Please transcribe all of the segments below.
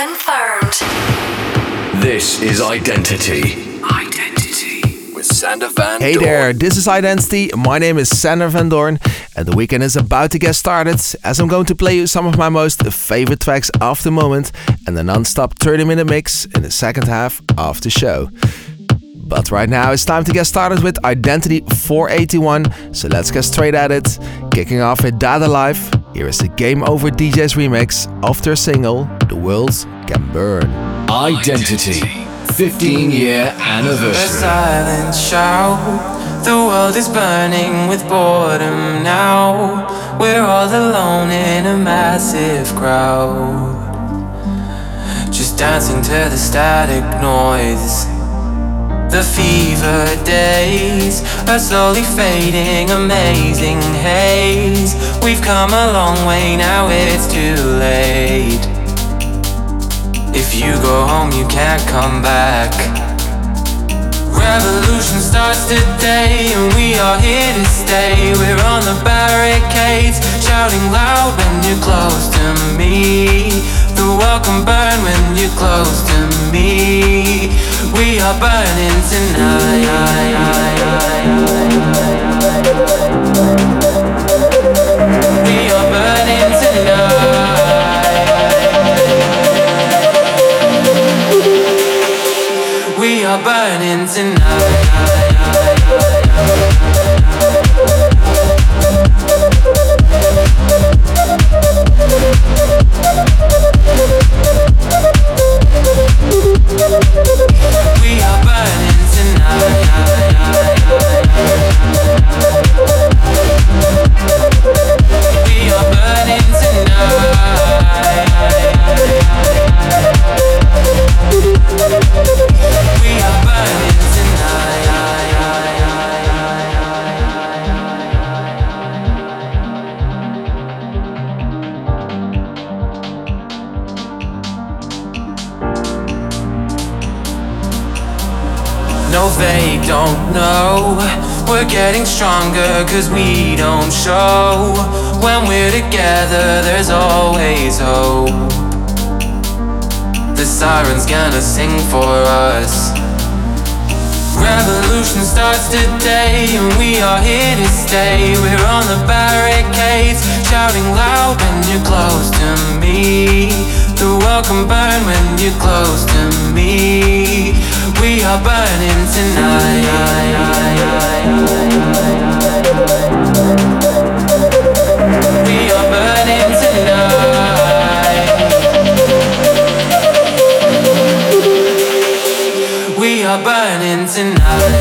confirmed. This is Identity. Identity. With Sander Van Hey Doorn. there, this is Identity. My name is Sander Van Doorn, and the weekend is about to get started as I'm going to play you some of my most favorite tracks of the moment and a non stop 30 minute mix in the second half of the show. But right now it's time to get started with Identity 481, so let's get straight at it. Kicking off with Dada Life, here is the Game Over DJs remix of their single, The Worlds Can Burn. Identity. 15 year A anniversary. silent shout. The world is burning with boredom now. We're all alone in a massive crowd. Just dancing to the static noise. The fever days are slowly fading, amazing haze. We've come a long way, now it's too late. If you go home, you can't come back. Revolution starts today, and we are here to stay. We're on the barricades, shouting loud when you're close to me. The world can burn when you're close to me. We are burning tonight. We are burning tonight. We're getting stronger cause we don't show. When we're together, there's always hope. The siren's gonna sing for us. Revolution starts today, and we are here to stay. We're on the barricades, shouting loud when you're close to me. The world can burn when you're close to me. We are burning tonight. We are burning tonight. We are burning tonight.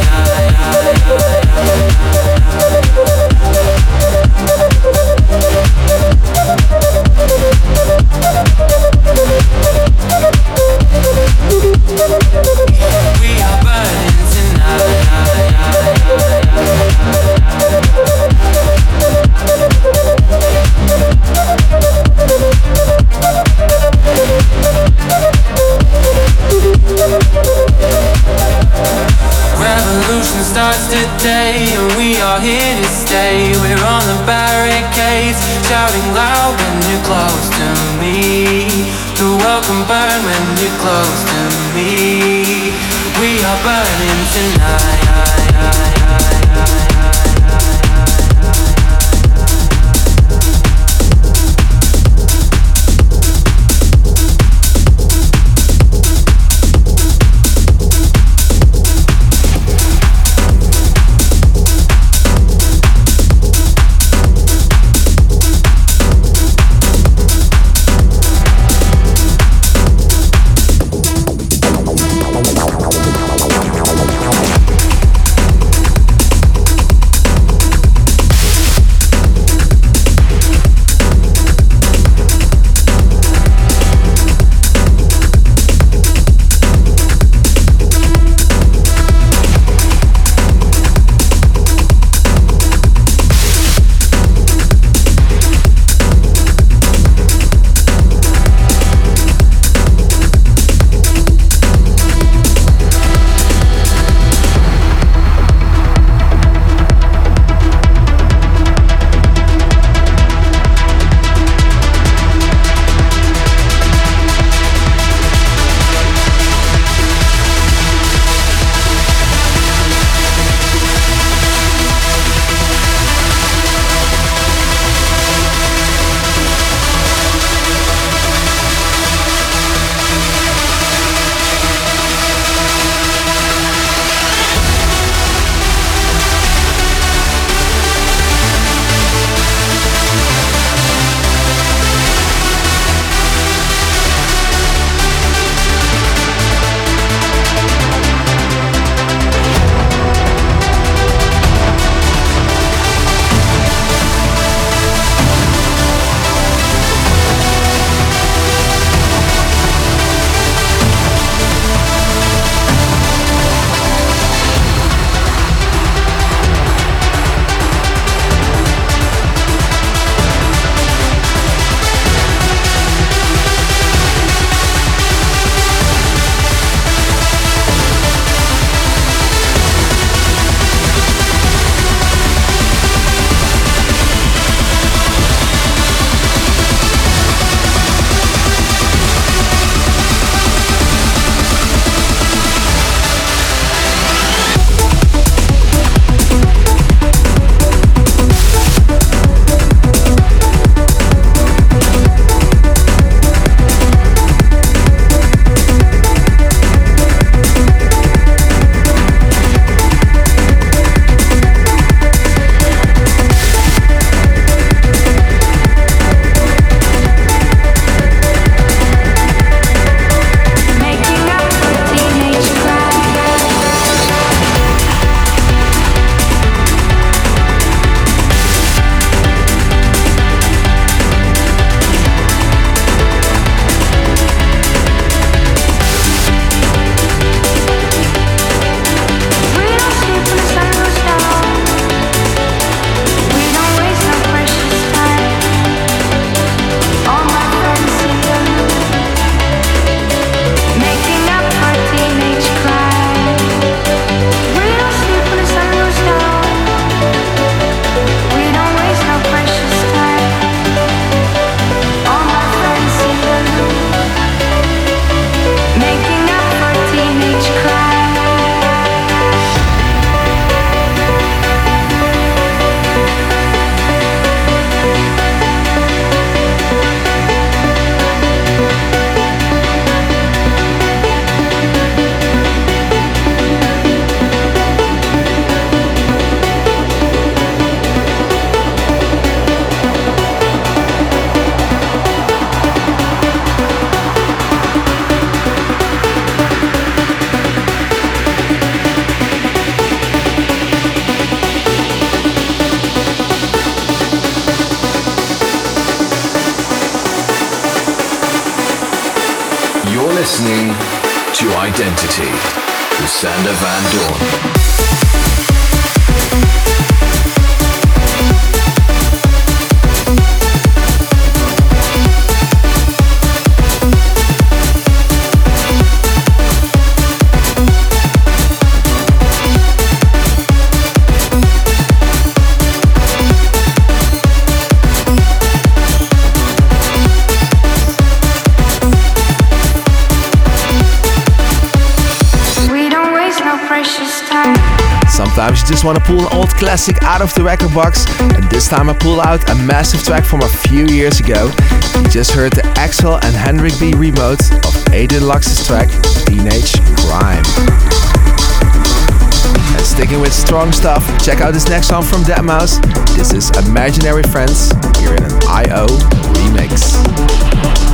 Just want to pull an old classic out of the record box, and this time I pull out a massive track from a few years ago. You just heard the Axwell and Henrik B remode of Adrian Lux's track Teenage Crime. And sticking with strong stuff, check out this next one from Deadmau5. This is Imaginary Friends here in an IO remix.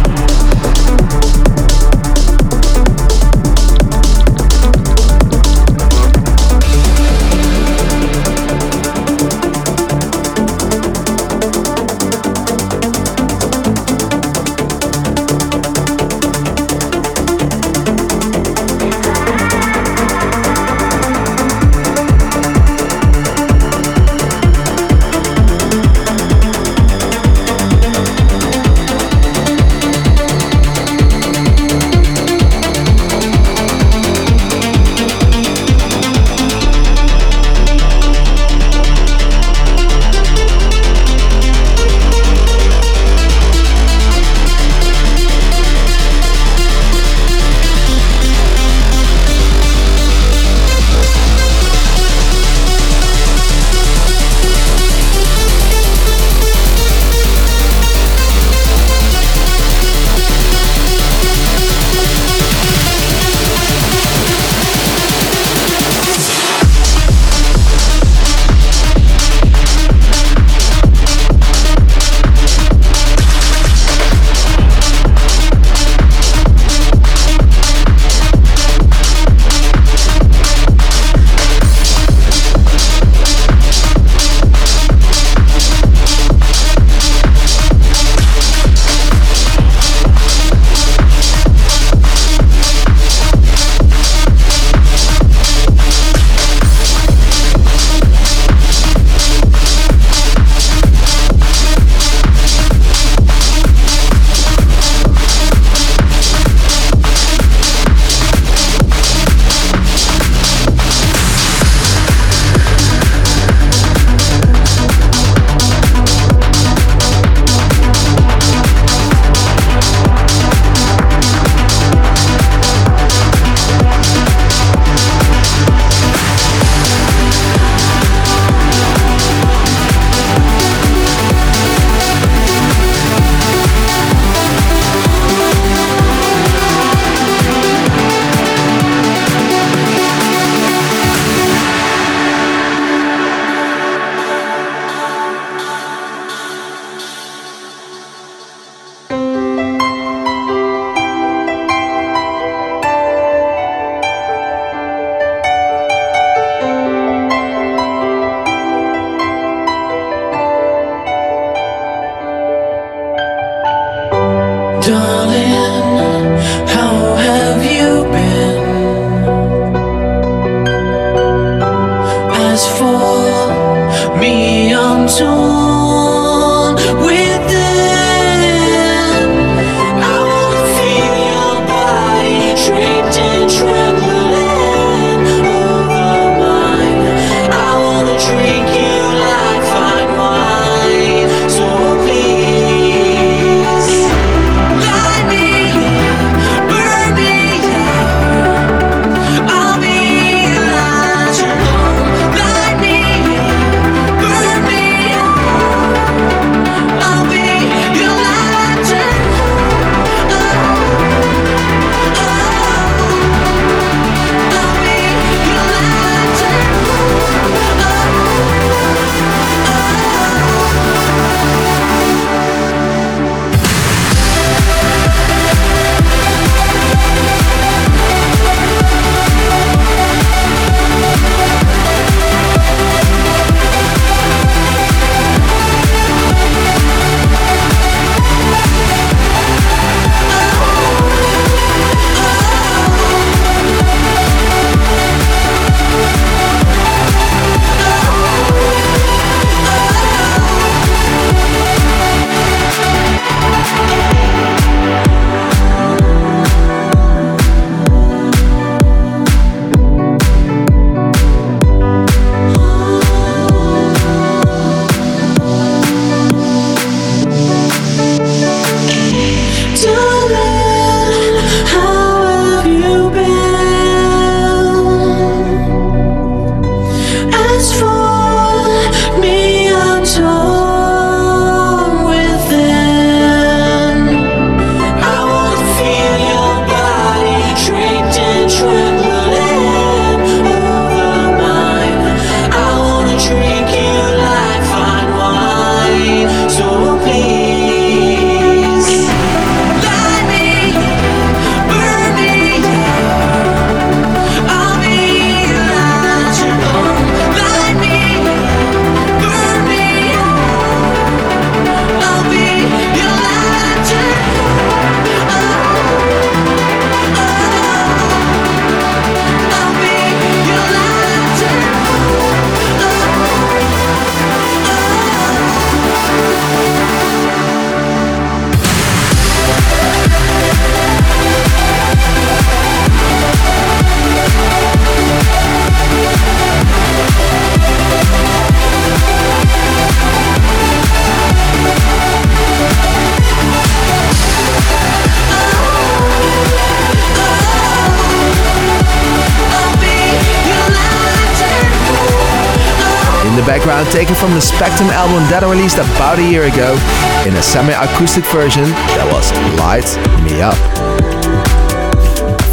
In a semi-acoustic version that was Light Me Up.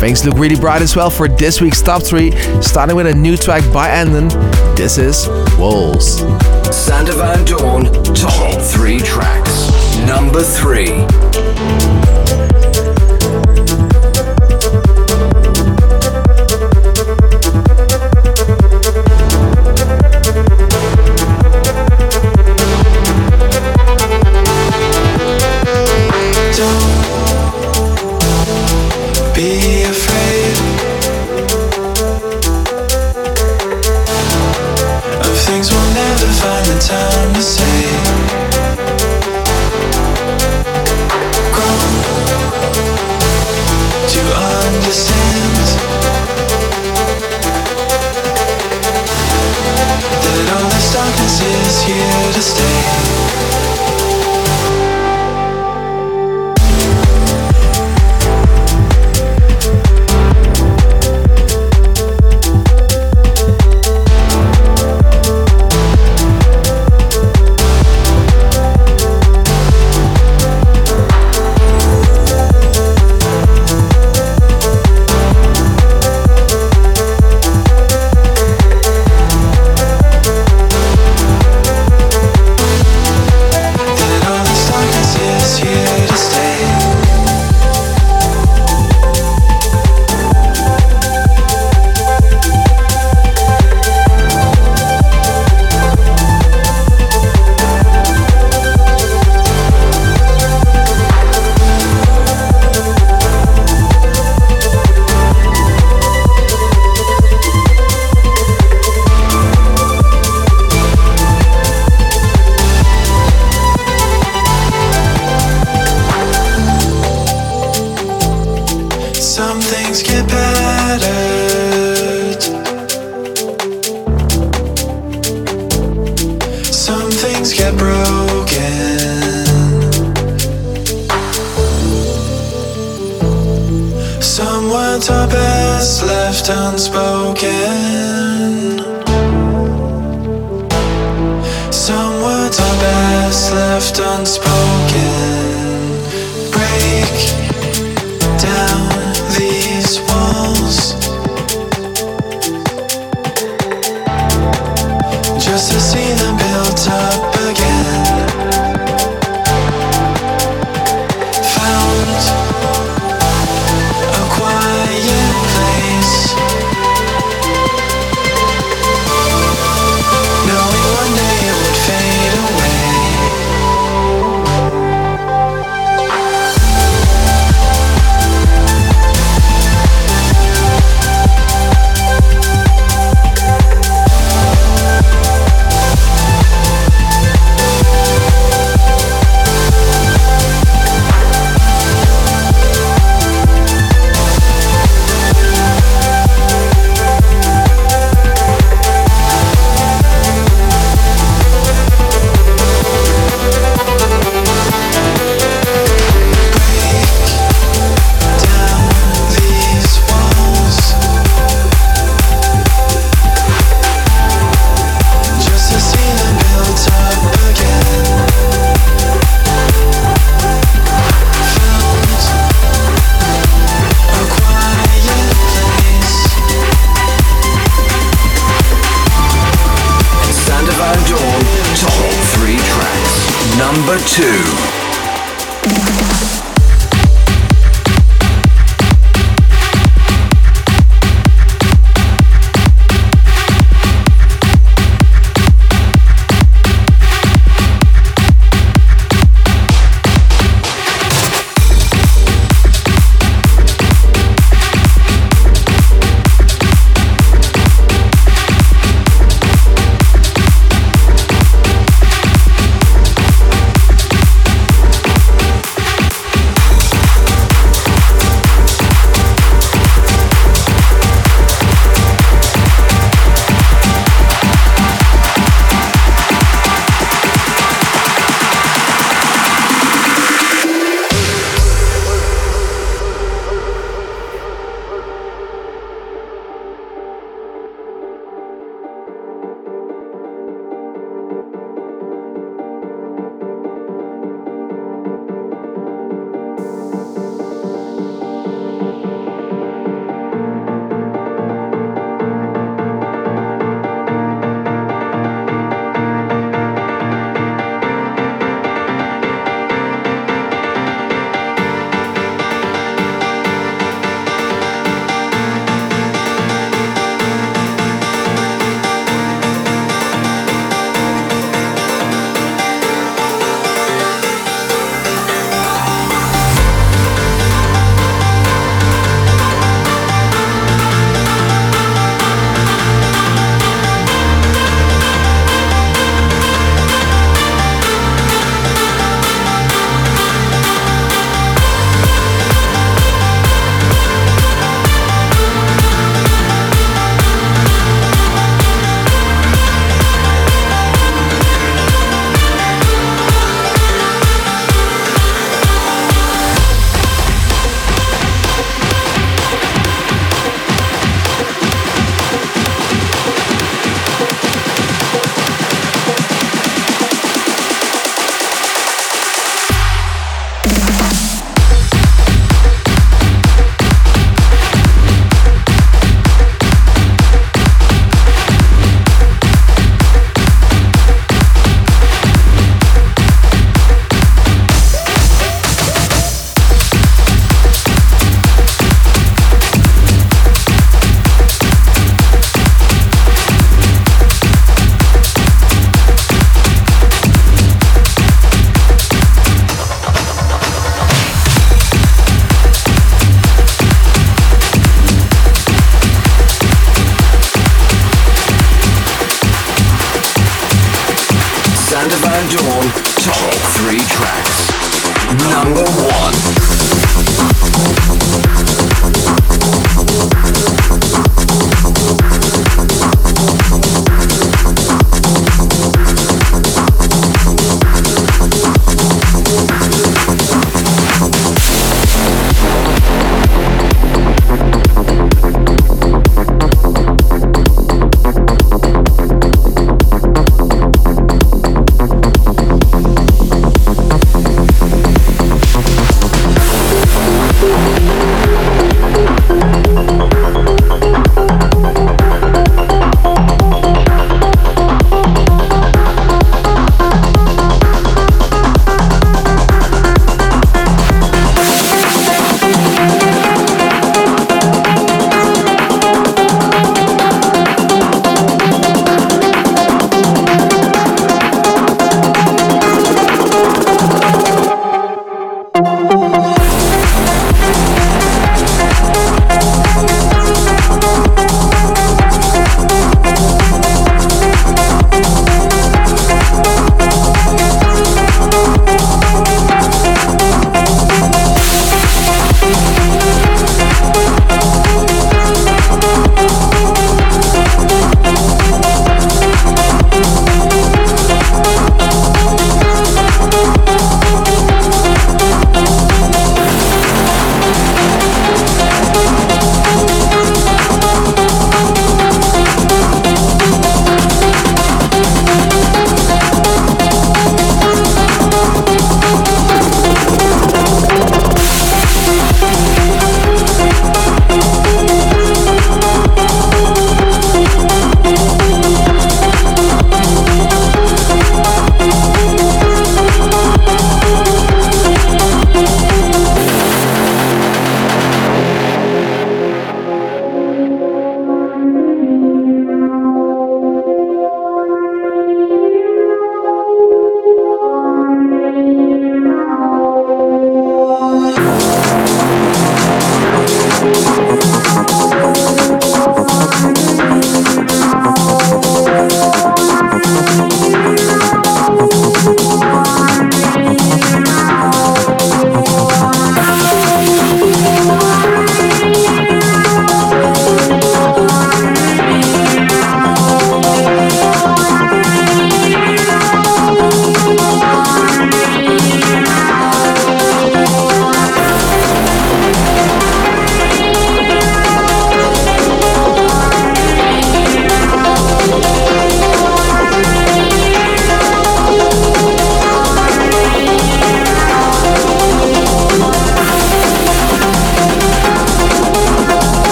Things look really bright as well for this week's top 3, starting with a new track by Anden. This is Walls. Sander Van Doorn, top 3 tracks. Number 3. Previewed in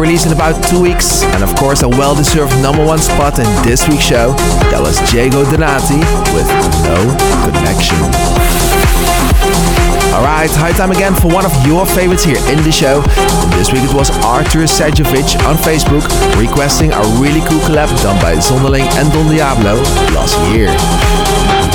release in about two weeks, and of course a well-deserved number one spot in this week's show. That was Diego Donati with No Connection. Alright, high time again for one of your favorites here in the show. this week it was Artur Sergevic on Facebook requesting a really cool collab done by Zonderling and Don Diablo last year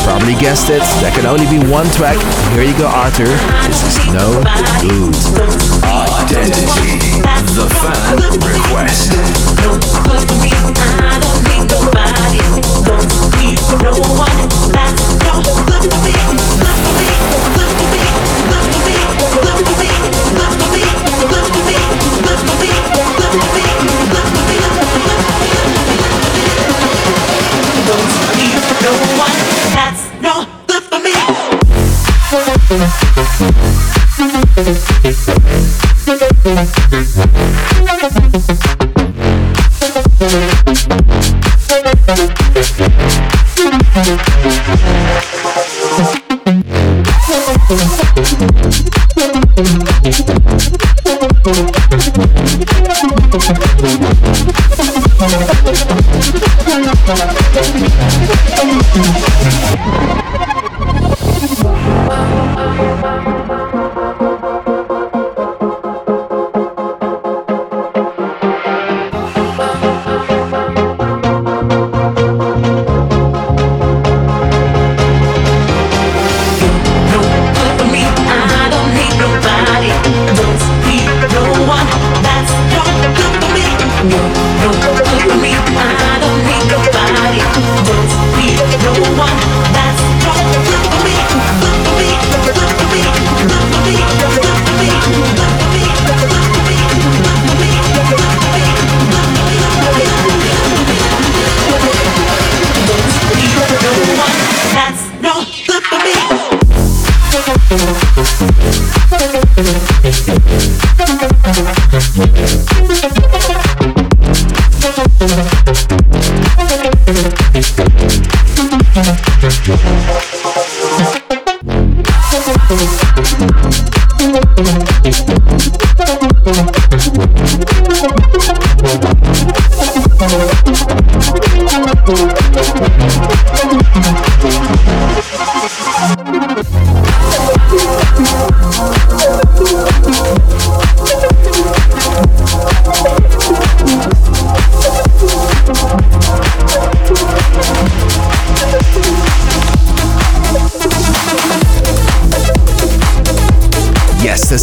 probably guessed it, there can only be one track. Here you go, Artur. This is No Good. The fan request. I don't need nobody. Don't need no one. That's your look at me. Look at me. Look at me. Look at me. Look at me. Look at me. Look at me. Look at me. Look at me. Look at me. Thank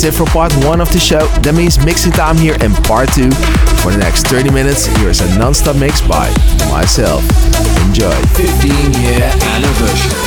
that's it for part one of the show. That means mixing time here in part two. For the next 30 minutes, here's a non-stop mix by myself. Enjoy. 15 year anniversary.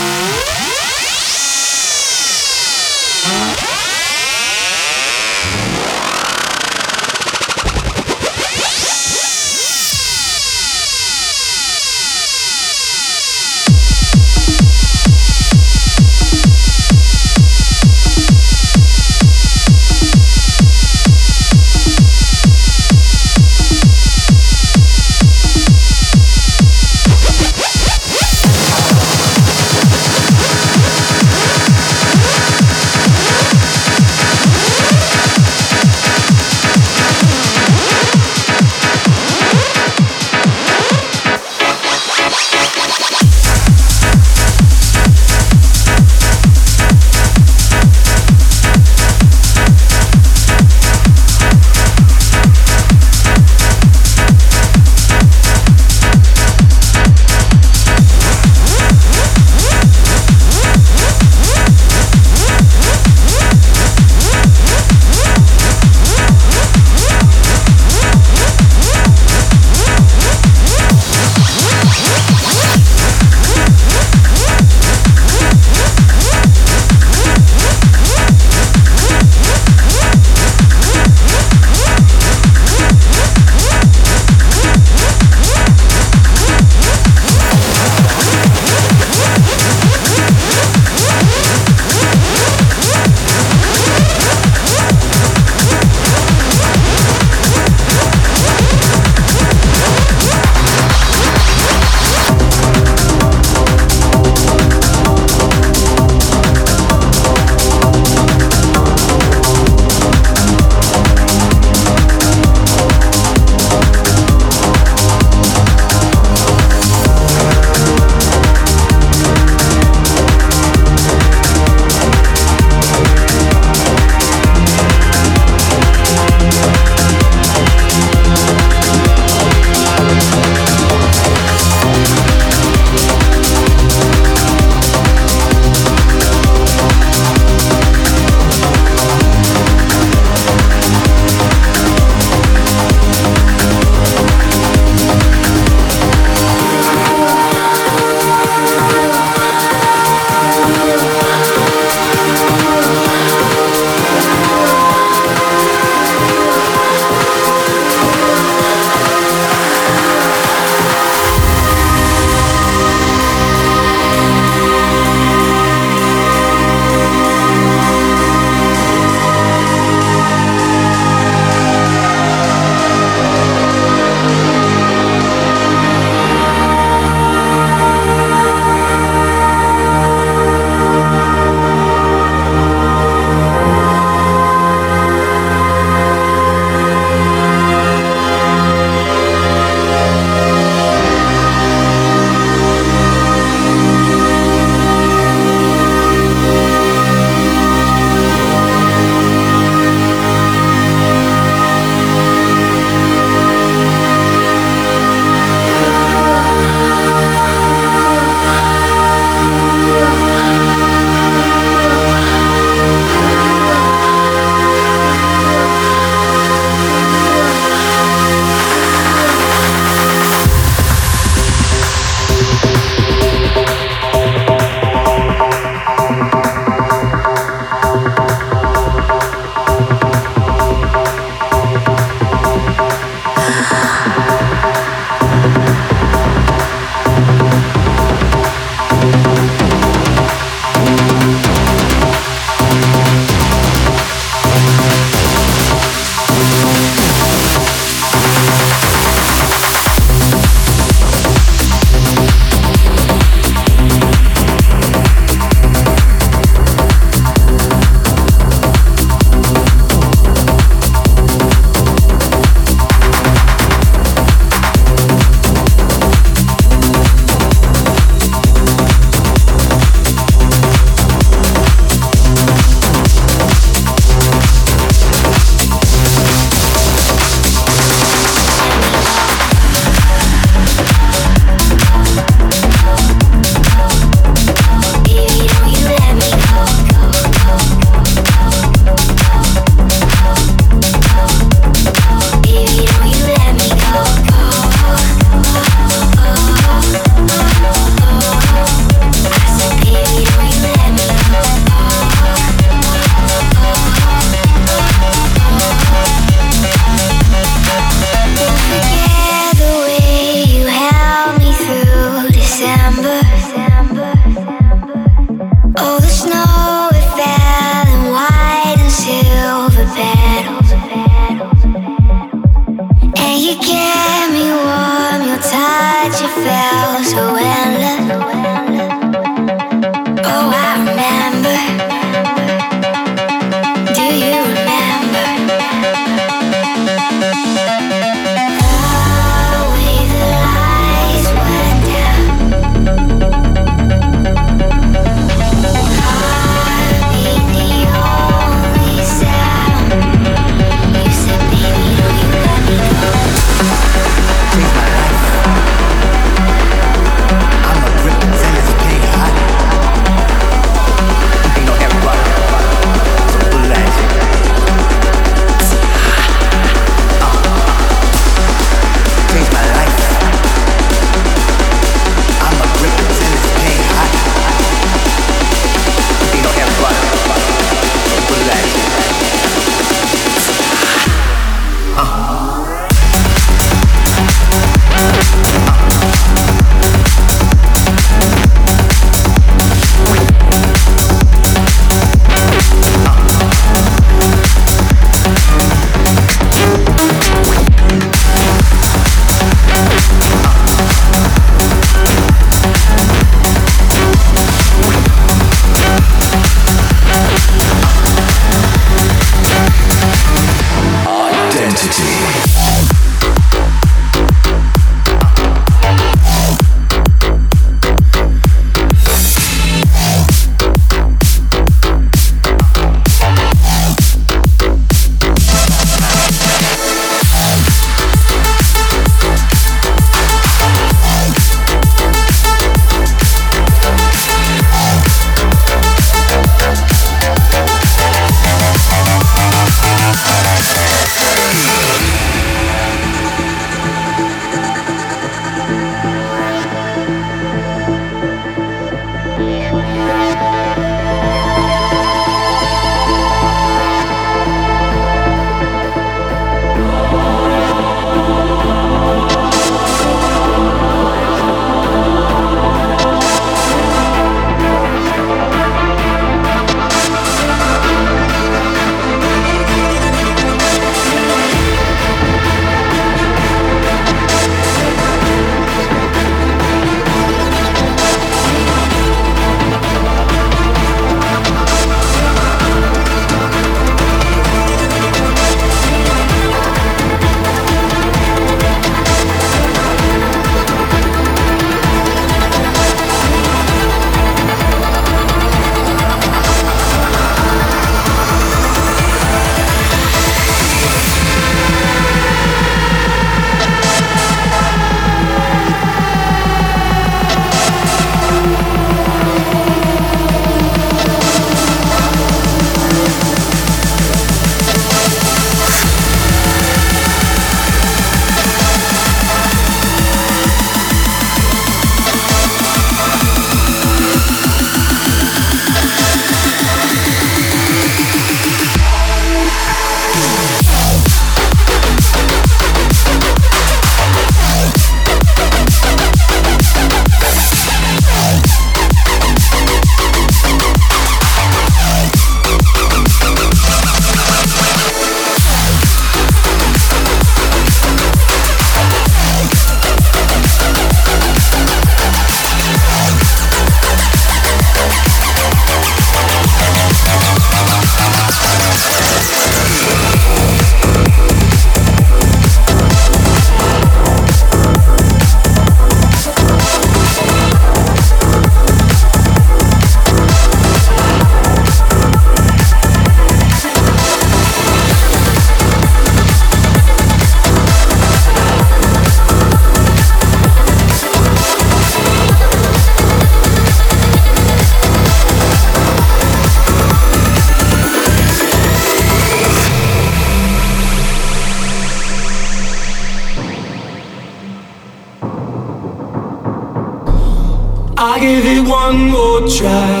One more try.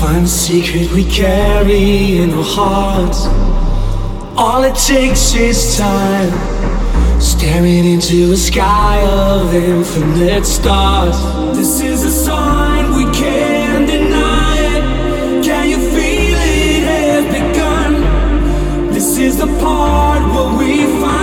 Find the secret we carry in our hearts. All it takes is time. Staring into a sky of infinite stars. This is a sign we can't deny it. Can you feel it has begun? This is the part where we find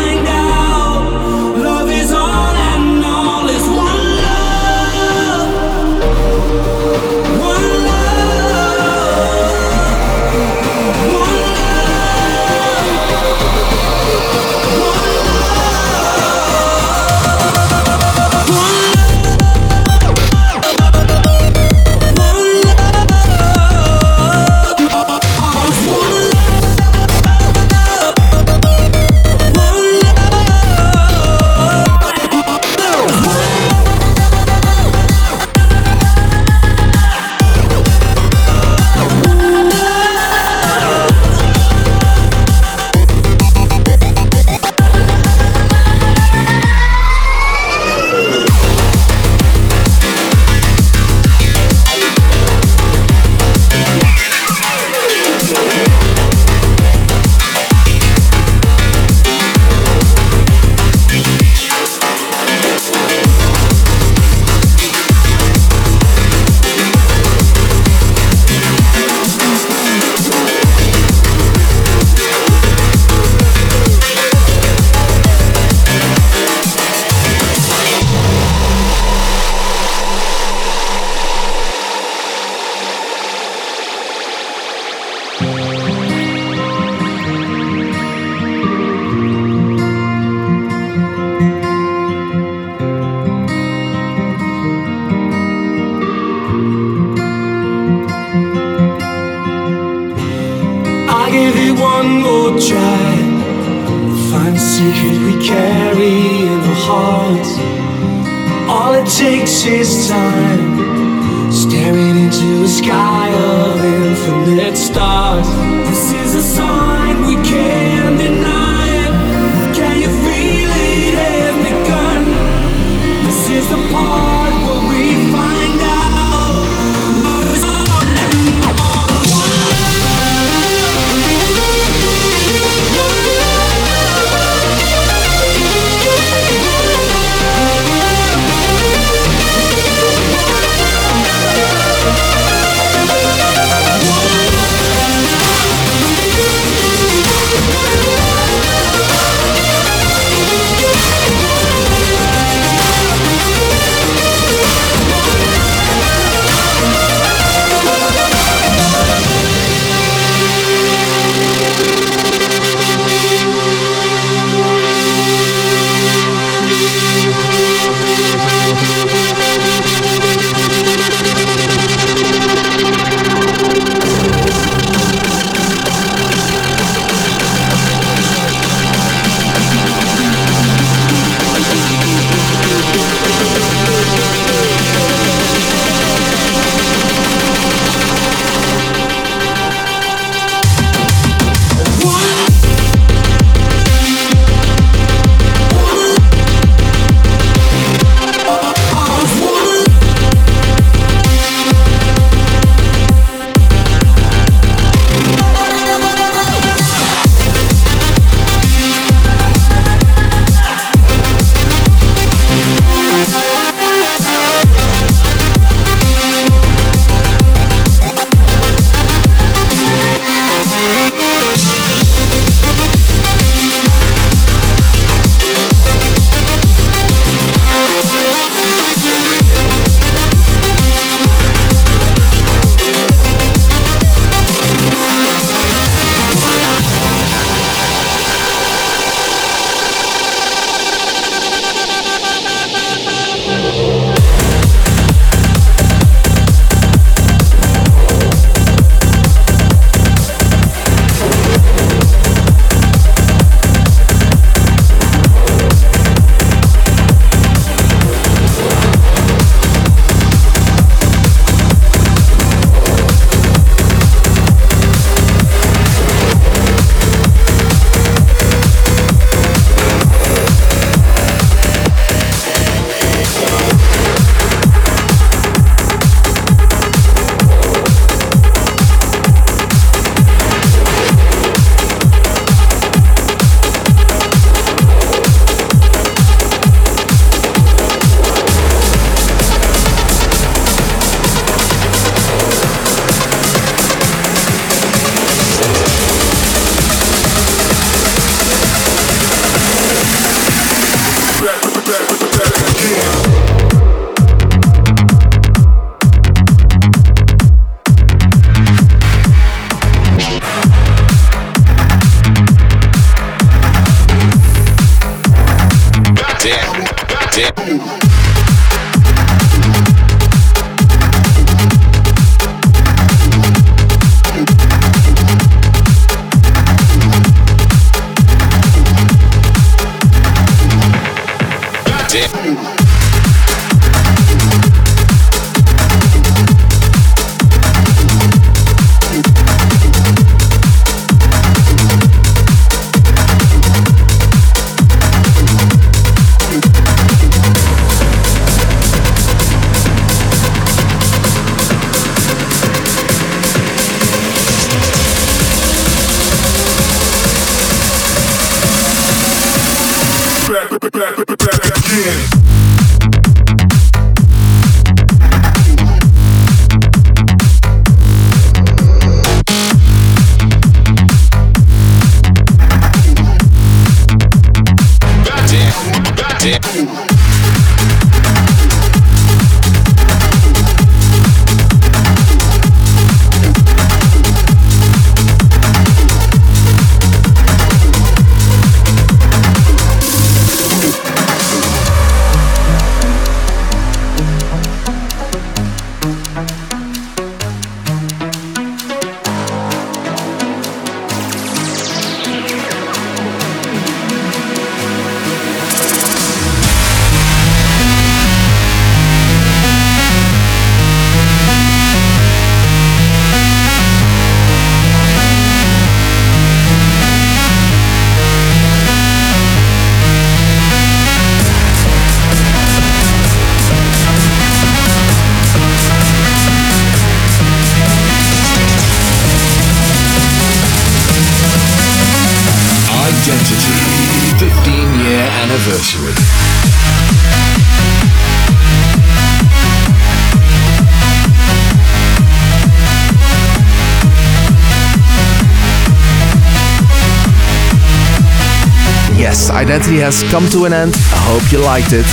Identity has come to an end. I hope you liked it.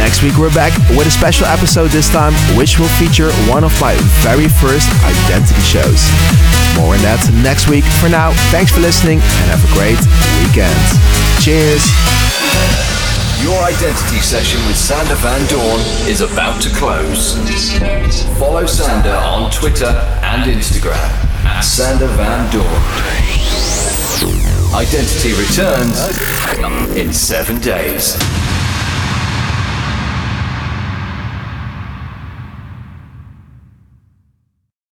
Next week we're back with a special episode this time, which will feature one of my very first Identity shows. More on that next week. For now, thanks for listening and have a great weekend. Cheers! Your identity session with Sander Van Doorn is about to close. Follow Sander on Twitter and Instagram at Sander Van Doorn. Identity returns in seven days.